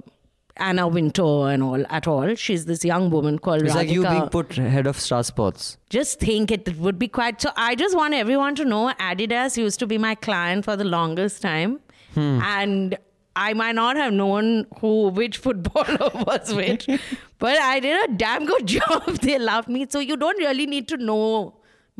Anna Wintour and all at all. She's this young woman called It's like you being put head of Star Sports. just think it would be quite so i just want everyone to know adidas used to be my client for the longest time Hmm. and i might not have known who which footballer was which but i did a damn good job they loved me so you don't really need to know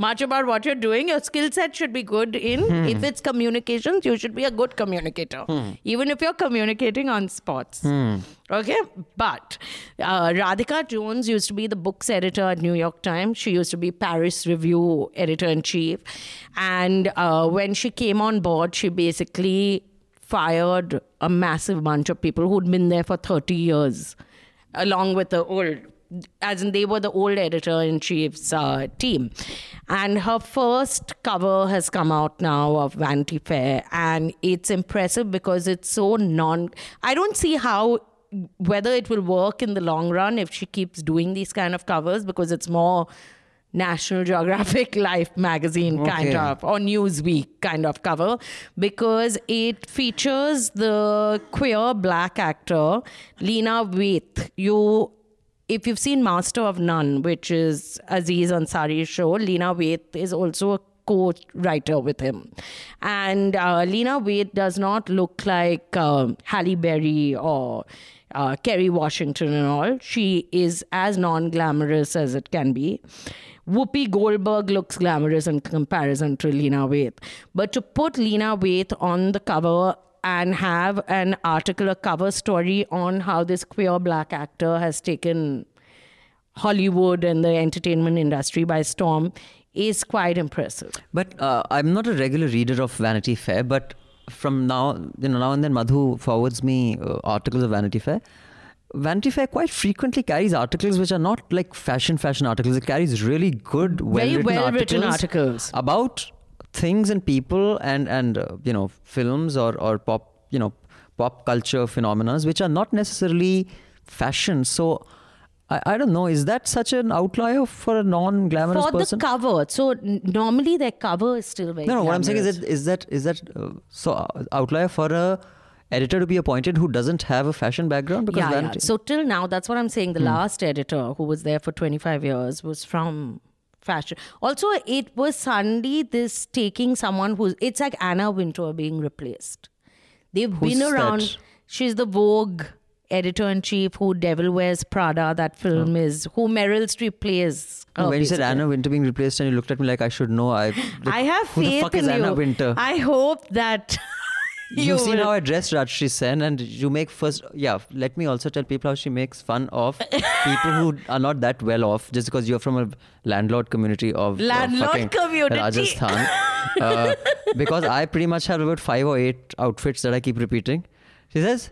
much about what you're doing your skill set should be good in Hmm. if it's communications you should be a good communicator Hmm. even if you're communicating on sports. Hmm. Okay, but uh, Radhika Jones used to be the books editor at New York Times. She used to be Paris Review editor in chief. And uh, when she came on board, she basically fired a massive bunch of people who'd been there for 30 years, along with the old. As in, they were the old editor in chief's uh, team. And her first cover has come out now of Vanity Fair. And it's impressive because it's so non. I don't see how whether it will work in the long run if she keeps doing these kind of covers because it's more National Geographic Life magazine kind of or Newsweek kind of cover because it features the queer black actor Lena Waithe. You if you've seen Master of None, which is Aziz Ansari's show, Lena Waithe is also a co-writer with him. And uh, Lena Waithe does not look like um Halle Berry or uh, Kerry Washington and all. She is as non-glamorous as it can be. Whoopi Goldberg looks glamorous in comparison to Lena Waithe. But to put Lena Waithe on the cover and have an article, a cover story on how this queer black actor has taken Hollywood and the entertainment industry by storm is quite impressive. But uh, I'm not a regular reader of Vanity Fair, but from now, you know, now and then Madhu forwards me uh, articles of Vanity Fair. Vanity Fair quite frequently carries articles which are not like fashion fashion articles. It carries really good, well Very written well-written articles, about things and people and and uh, you know films or or pop you know pop culture phenomena which are not necessarily fashion. So. I, I don't know. Is that such an outlier for a non-glamorous For person? the cover. So n- normally their cover is still very No, no. What I'm saying is that is that is that uh, so uh, outlier for a editor to be appointed who doesn't have a fashion background because yeah, yeah. So till now, that's what I'm saying. The Hmm. last editor who was there for 25 years was from fashion. Also, it was suddenly this taking someone who's it's like Anna Wintour being replaced. They've Who's been around. that? She's the Vogue editor in chief who Devil Wears Prada. That film is who Meryl Streep plays. No, uh, when you said. Anna Wintour being replaced and you looked at me like I should know, I I have who faith the fuck in is Anna you. Winter? I hope that You've seen will- how I dress Rajshri Sen, and you make first. Yeah, let me also tell people how she makes fun of people who are not that well off just because you're from a landlord community of uh, Landlord fucking community. Rajasthan. uh, because I pretty much have about five or eight outfits that I keep repeating. She says.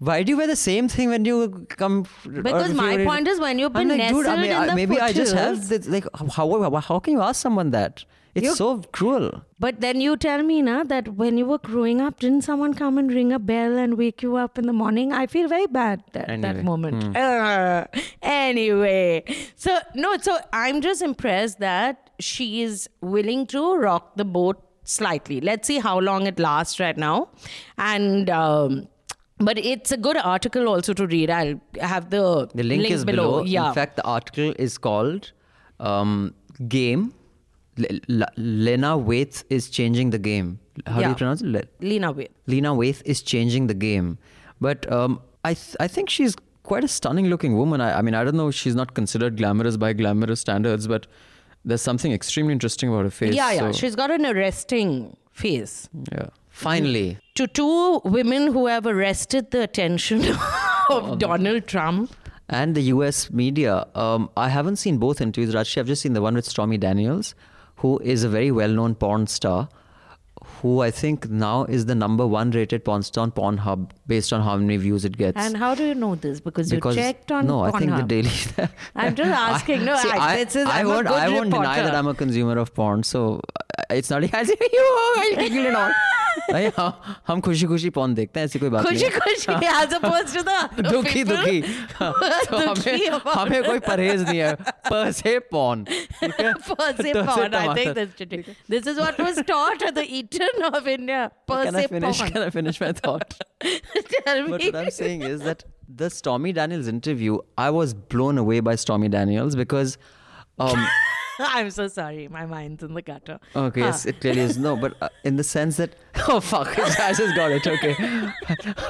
Why do you wear the same thing when you come? Because my you're in-" point is when you've been like, dude, I nestled mean, in the maybe I just have this, like how, how how can you ask someone that? It's You- so cruel. But then you tell me na that when you were growing up, didn't someone come and ring a bell and wake you up in the morning? I feel very bad at Anyway, that moment. Uh, anyway, so no, so I'm just impressed that she is willing to rock the boat slightly. Let's see how long it lasts right now, and. Um, but it's a good article also to read. I'll have the, The link, is below. Yeah. In fact, the article is called um, "Game." Lena Waithe is changing the game. How do you pronounce it? Le- Lena Waithe. Lena Waithe is changing the game, but um, I th- I think she's quite a stunning looking woman. I, I mean, I don't know. If she's not considered glamorous by glamorous standards, but there's something extremely interesting about her face. yeah, yeah. so- She's got an arresting face. yeah. Finally, to two women who have arrested the attention of Donald Trump. and the US media. Um, I haven't seen both interviews, Rajshi. I've just seen the one with Stormy Daniels, who is a very well known porn star, who I think now is the number one rated porn star on Pornhub based on how many views it gets. And how do you know this? Because, because you checked on no, I think the Pornhub. daily. I'm just asking. No, See, I, this is, I I'm a won't. good I won't deny reporter. that I'm a consumer of porn. So uh, it's not like I'll say you. I'll take it and all. नहीं, हाँ, हम खुशी खुशी porn देखते हैं ऐसी कोई बात नहीं खुशी है। खुशी as opposed to the दुखी people दुखी हाँ, तो दुखी हमें about हमें कोई परहेज नहीं है पर से porn ठीक है? per se तो से porn. I think टमाटर। this, today. this is what was taught at Eton of India. Per Can I finish? porn. Can I finish my thought? Tell me. But what I'm saying is that the Stormy Daniels interview, I was blown away by Stormy Daniels because. Um, I'm so sorry. My mind's in the gutter. Okay, Huh. yes, it clearly is. No, but uh, in the sense that oh fuck, I just got it. Okay,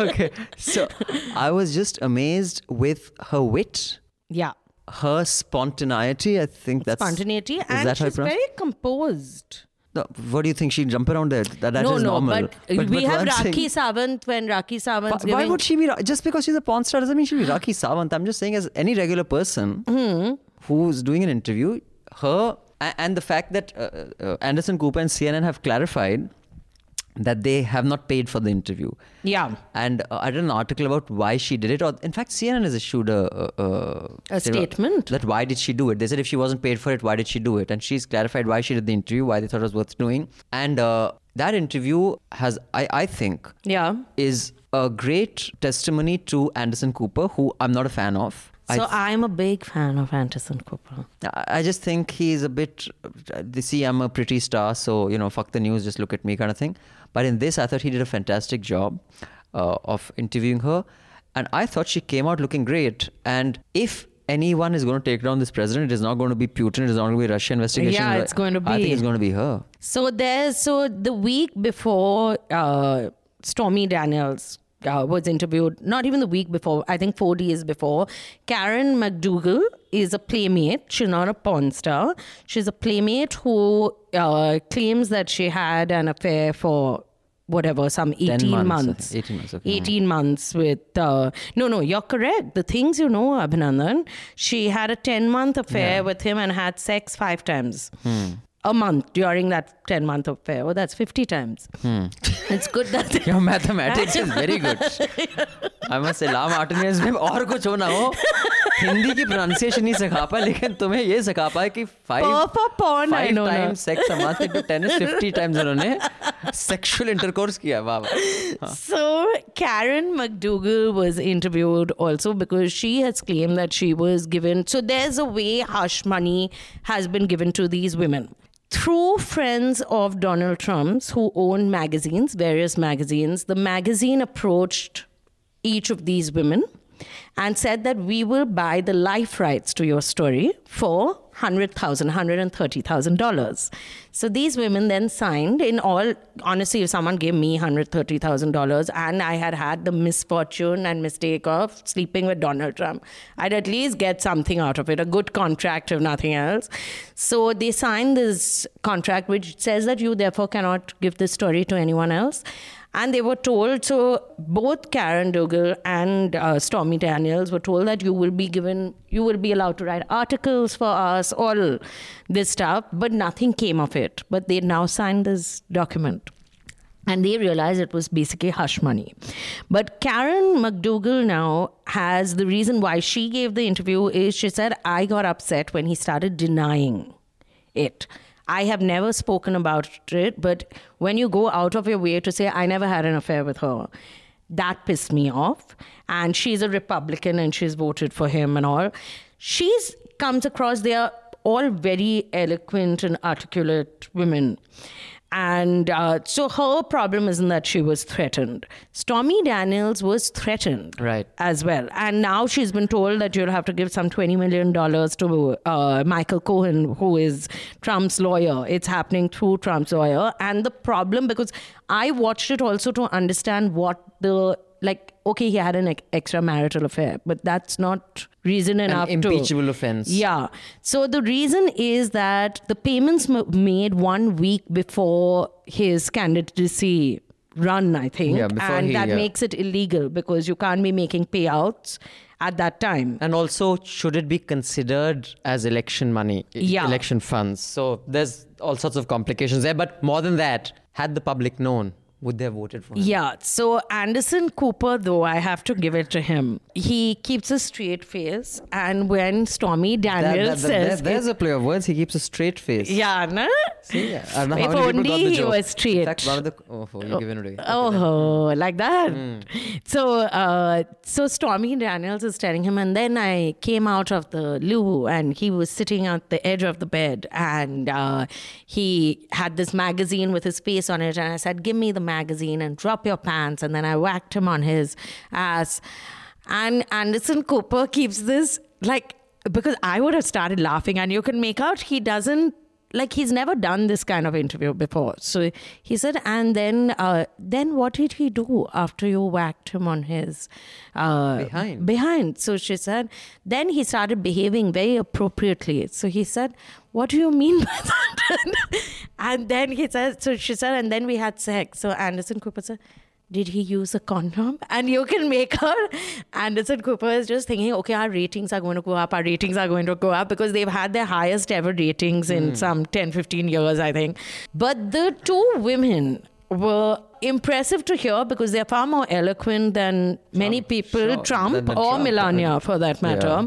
okay. So I was just amazed with her wit, Yeah. her spontaneity. I think that's Spontaneity. And that she's very composed. No, what do you think? She'd jump around there? That, that no, is no, normal. but, we what have I'm saying- Rakhi Sawant when Rakhi Sawant's Why, why would she be just because she's a porn star doesn't mean she'll be Rakhi Sawant. I'm just saying, as any regular person Hmm. who's doing an interview, her and the fact that uh, uh, Anderson Cooper and CNN have clarified that they have not paid for the interview. Yeah. And uh, I read an article about why she did it, or in fact, CNN has issued a a, A statement. that why did she do it? They said if she wasn't paid for it, why did she do it? And she's clarified why she did the interview, why they thought it was worth doing, and uh, that interview has, I I think, Yeah. is a great testimony to Anderson Cooper, who I'm not a fan of. So I, I'm a big fan of Anderson Cooper. I just think he's a bit. They see I'm a pretty star, so you know, fuck the news, just look at me, kind of thing. But in this, I thought he did a fantastic job uh, of interviewing her, and I thought she came out looking great. And if anyone is going to take down this president, it is not going to be Putin, it is not going to be Russia investigation. Yeah, it's going to be. I think it's going to be her. So there's so the week before uh, Stormy Daniels uh, was interviewed, not even the week before, I think four days before, Karen McDougal is a playmate. She's not a porn star. She's a playmate who uh, claims that she had an affair for whatever, some 18 months, months. 18 months, okay. 18 months with. Uh, no, no, you're correct. The things you know, Abhinandan, she had a 10 month affair with him and had sex five times a month during that 10 month affair. Oh, that's 50 times. Hmm. It's good that your mathematics is very good. I must say, La Martiniere में और कुछ हो ना हो हिंदी की pronunciation नहीं सिखा पाए लेकिन तुम्हें ये सिखा five porn, five times sex a month into 50 times उन्होंने sexual intercourse किया So Karen McDougal was interviewed also because she has claimed that she was given so there's a way hush money has been given to these women through friends of Donald Trump's who own magazines, various magazines, the magazine approached each of these women and said that we will buy the life rights to your story for $100,000, $130,000. So these women then signed in all, honestly, if someone gave me $130,000 and I had had the misfortune and mistake of sleeping with Donald Trump, I'd at least get something out of it, a good contract if nothing else. So they signed this contract which says that you therefore cannot give this story to anyone else. And they were told, so both Karen Dougal and uh, Stormy Daniels were told that you will be given, you will be allowed to write articles for us, all this stuff, but nothing came of it. But they now signed this document. And they realized it was basically hush money. But Karen McDougal now has the reason why she gave the interview is she said, I got upset when he started denying it. I have never spoken about it, but when you go out of your way to say, I never had an affair with her, that pissed me off. And she's a Republican and she's voted for him and all. She's comes across, they are all very eloquent and articulate women. And uh, so her problem isn't that she was threatened. Stormy Daniels was threatened Right. as well. And now she's been told that you'll have to give some $20 million to uh, Michael Cohen, who is Trump's lawyer. It's happening through Trump's lawyer. And the problem, because I watched it also to understand what the, like, okay, he had an ex- extramarital affair, but that's not reason enough An to. impeachable offense. Yeah. So the reason is that the payments m- made one week before his candidacy run, I think. Yeah, before and he, that yeah. makes it illegal because you can't be making payouts at that time. And also, should it be considered as election money, Yeah. election funds? So there's all sorts of complications there. But more than that, had the public known, would they have voted for him? Yeah. So Anderson Cooper, though, I have to give it to him. He keeps a straight face. And when Stormy Daniels that- that- says. there's a play of words. He keeps a straight face. yeah, no? See, yeah. I don't know how If many only he joke. was straight. In fact, one of the oh, oh you given it away. Oh, like that. Hmm. So, uh, so Stormy Daniels is telling him, and then I came out of the loo, and he was sitting at the edge of the bed, and uh, he had this magazine with his face on it, and I said, "Give me the magazine and drop your pants," and then I whacked him on his ass, and Anderson Cooper keeps this like because I would have started laughing, and you can make out he doesn't like he's never done this kind of interview before. So he said, and then uh, then what did he do after you whacked him on his uh, Behind. Behind. So she said, then he started behaving very appropriately. So he said, what do you mean by that? and then he said, so she said, and then we had sex. So Anderson Cooper said. Did he use a condom? And you can make her. Anderson Cooper is just thinking, okay, our ratings are going to go up, our ratings are going to go up because they've had their highest ever ratings in some 10, 15 years, I think. But the two women were impressive to hear because they're far more eloquent than many people, sure, Trump or Trump, Melania for that matter. Yeah.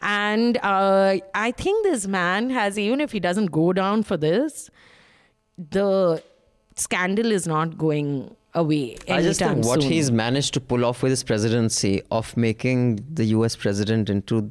And uh, I think this man has, even if he doesn't go down for this, the scandal is not going away I just think what soon. he's managed to pull off with his presidency of making the US president into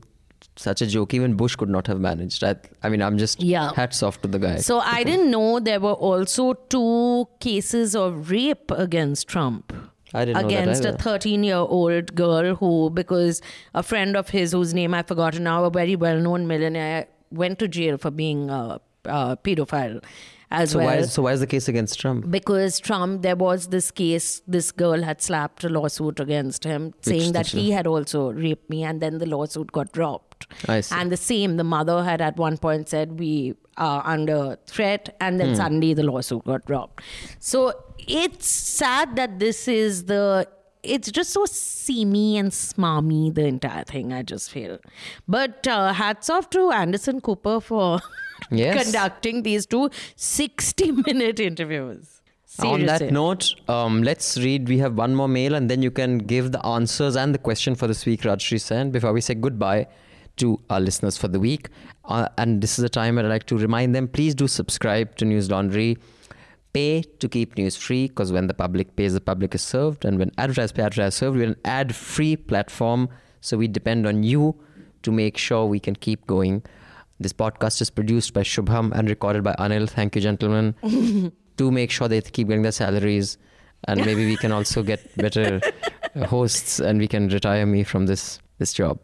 such a joke, even Bush could not have managed. I, I mean, I'm just Yeah. hats off to the guy. So I didn't know there were also two cases of rape against Trump. I didn't know that against a 13 year old girl who, because a friend of his, whose name I've forgotten now, a very well known millionaire, went to jail for being a, a pedophile as so well. why is so why is the case against Trump? because Trump, there was this case, this girl had slapped a lawsuit against him saying that he had also raped me, and then the lawsuit got dropped. I see. And the same, the mother had at one point said, "We, are under threat, and then Hmm. suddenly the lawsuit got dropped. So it's sad that this is the. It's just so seamy and smarmy, the entire thing, I just feel. But uh, hats off to Anderson Cooper for Yes. conducting these two 60 minute interviews. On that note, um, let's read. We have one more mail, and then you can give the answers and the question for this week, Rajshri Sen, before we say goodbye to our listeners for the week. Uh, and this is a time where I'd like to remind them please do subscribe to Newslaundry. Pay to keep news free because when the public pays, the public is served. And when advertisers pay, advertisers are served. We're an ad free platform. So we depend on you to make sure we can keep going. This podcast is produced by Shubham and recorded by Anil. Thank you, gentlemen. to make sure they keep getting their salaries. And maybe we can also get better hosts and we can retire me from this this job.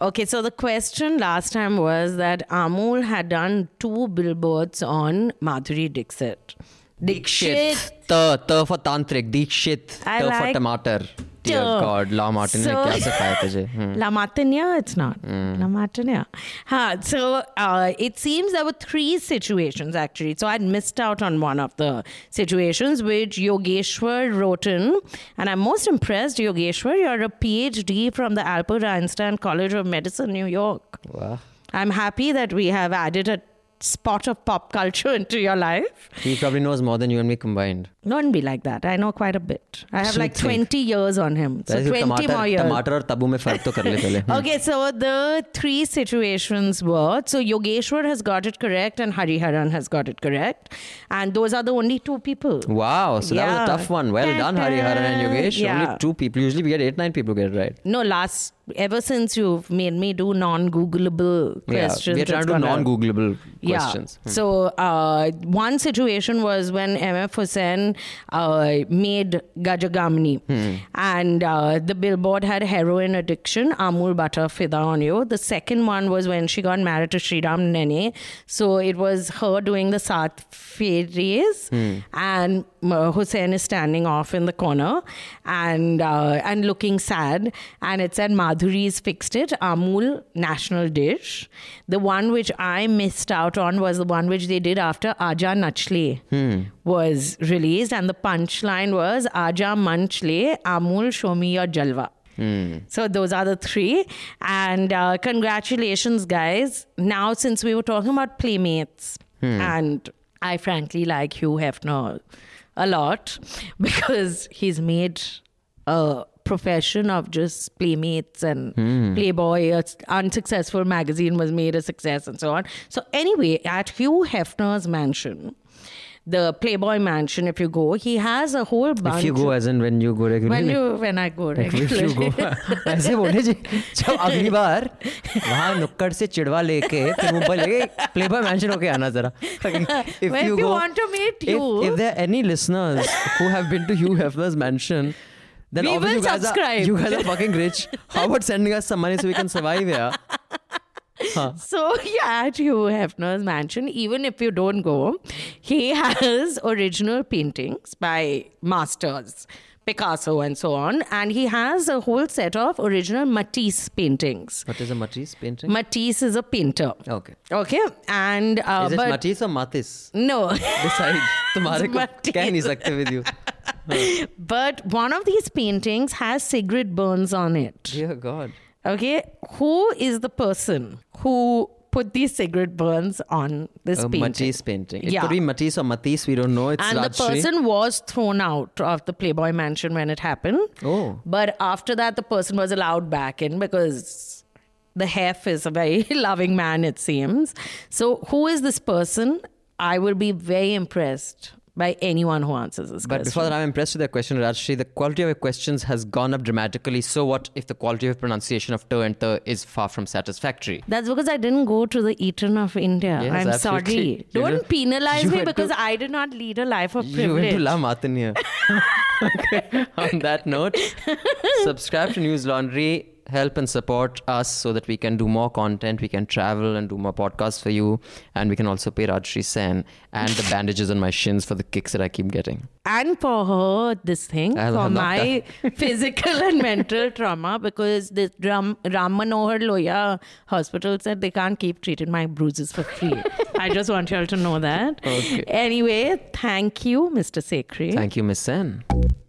Okay, so the question last time was that Amul had done two billboards on Madhuri Dixit. Dixit. T, T for tantric, Dikshit, I T for like tomater. Dear T. God, La Martin ने So- क्या सिखाया तुझे? Hmm. La Martinia, it's not. La Martinia. Huh, so uh, it seems there were three situations actually. So I'd missed out on one of the situations which Yogeshwar wrote in. And I'm most impressed, Yogeshwar, you're a PhD from the Albert Einstein College of Medicine, New York. Wow. I'm happy that we have added a spot of pop culture into your life. He probably knows more than you and me combined. Don't be like that. I know quite a bit. I have like Think. 20 years on him. So वैसे 20 टमाटर more years. टमाटर और तबू में फर्क तो कर ले पहले Hmm. Okay, so the three situations were so Yogeshwar has got it correct and Hariharan has got it correct. And those are the only two people. Wow, so that was Yeah. a tough one. Well done, Hari Haran and Yogesh. Yeah. Only two people. Usually we get eight, nine people get it right. No, last ever since you've made me do non-Googleable questions. Yeah, we are trying to do non-Googleable Yeah. questions. Hmm. So uh, one situation was when MF Husain uh, made Gaja Gamini, Hmm. and uh, the billboard had heroin addiction, Amul Butter Fida on you. The second one was when she got married to Sriram Nene. So it was her doing the Sat Fairies, Hmm. and uh, Husain is standing off in the corner and uh, and looking sad. And it said Madhuri's fixed it, Amul national dish. The one which I missed out on was the one which they did after Aaja Nachle Hmm. was released, and the punchline was Aja Manchle, Amul show me your jalwa. Hmm. So those are the three. And uh, congratulations, guys. Now, since we were talking about playmates, Hmm. and I frankly like Hugh Hefner a lot because he's made a profession of just playmates and Hmm. Playboy, a unsuccessful magazine was made a success and so on. So anyway, at Hugh Hefner's mansion, the Playboy mansion, if you go, he has a whole bunch. If you go as in when you go regularly. when you when I go Like, if you go regularly. ऐसे बोले जी जब अगली बार वहाँ नुक्कड़ से चिड़वा लेके फिर मुंबई लेके प्लेबॉय मैंशन होके आना जरा if When you you go want to meet if, you- if there are any listeners who have been to Hugh Hefner's mansion then We obviously will you guys subscribe. are you guys are fucking rich how about sending us some money so we can survive here Huh. So yeah, at Hugh Hefner's mansion, even if you don't go, he has original paintings by masters, Picasso and so on, and he has a whole set of original Matisse paintings. what is a Matisse painting Matisse is a painter. okay Okay, and uh, is it but Matisse or Matisse no, decide तुम्हारे को Matisse. कह नहीं सकते with you but one of these paintings has cigarette burns on it. dear God Okay, who is the person who put these cigarette burns on this a painting? Matisse painting it Yeah. could be Matisse or Matisse we don't know it's and the person was thrown out of the Playboy mansion when it happened. oh But after that, the person was allowed back in because the Hef is a very loving man, it seems. So, who is this person? I will be very impressed by anyone who answers this But question. before that, I'm impressed with the question, Rajshri. The quality of your questions has gone up dramatically. So, what if the quality of pronunciation of ter and ter is far from satisfactory? That's because I didn't go to the Eton of India. Yes, I'm absolutely. sorry. You Don't penalize me because to- I did not lead a life of privilege. You went to La Martiniere. okay. On that note, subscribe to Newslaundry. Help and support us so that we can do more content. We can travel and do more podcasts for you. And we can also pay Rajshri Sen and the bandages on my shins for the kicks that I keep getting. and for her this thing for my physical and mental trauma because the Ram, Ram Manohar Lohia hospital said they can't keep treating my bruises for free. I just want you all to know that. Okay. Anyway, thank you, Mr. Sekhri. Thank you, Miss Sen.